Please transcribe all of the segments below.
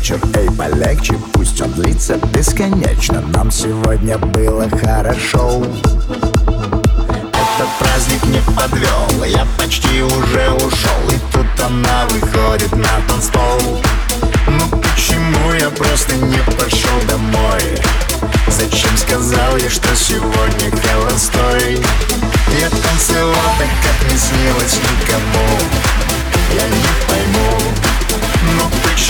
вечер Эй, полегче, пусть он длится бесконечно Нам сегодня было хорошо Этот праздник не подвел Я почти уже ушел И тут она выходит на танцпол Ну почему я просто не пошел домой? Зачем сказал я, что сегодня холостой? Я танцевал так, как не снилось никому Я не пойму, ну почему?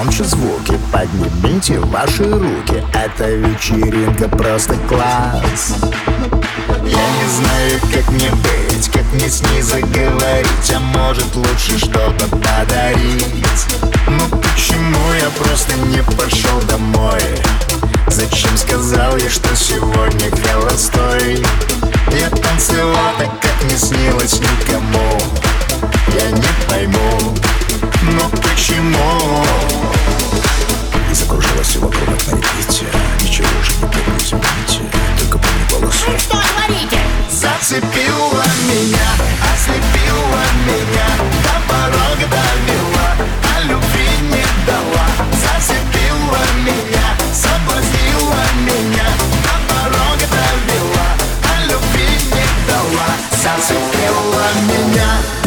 громче звуки. Поднимите ваши руки. Эта вечеринка просто класс. Я не знаю, как мне быть Как мне с ней заговорить А может лучше что-то подарить. Ну почему я просто не пошел домой? Зачем сказал я, что сегодня холостой? Я танцевал так, как не снилось никому. Я не пойму Ослепила меня, а ослепила меня. До порога довела, а любви не дала. Зацепила меня, соблазнила меня До порога довела, а любви не дала. Зацепила меня.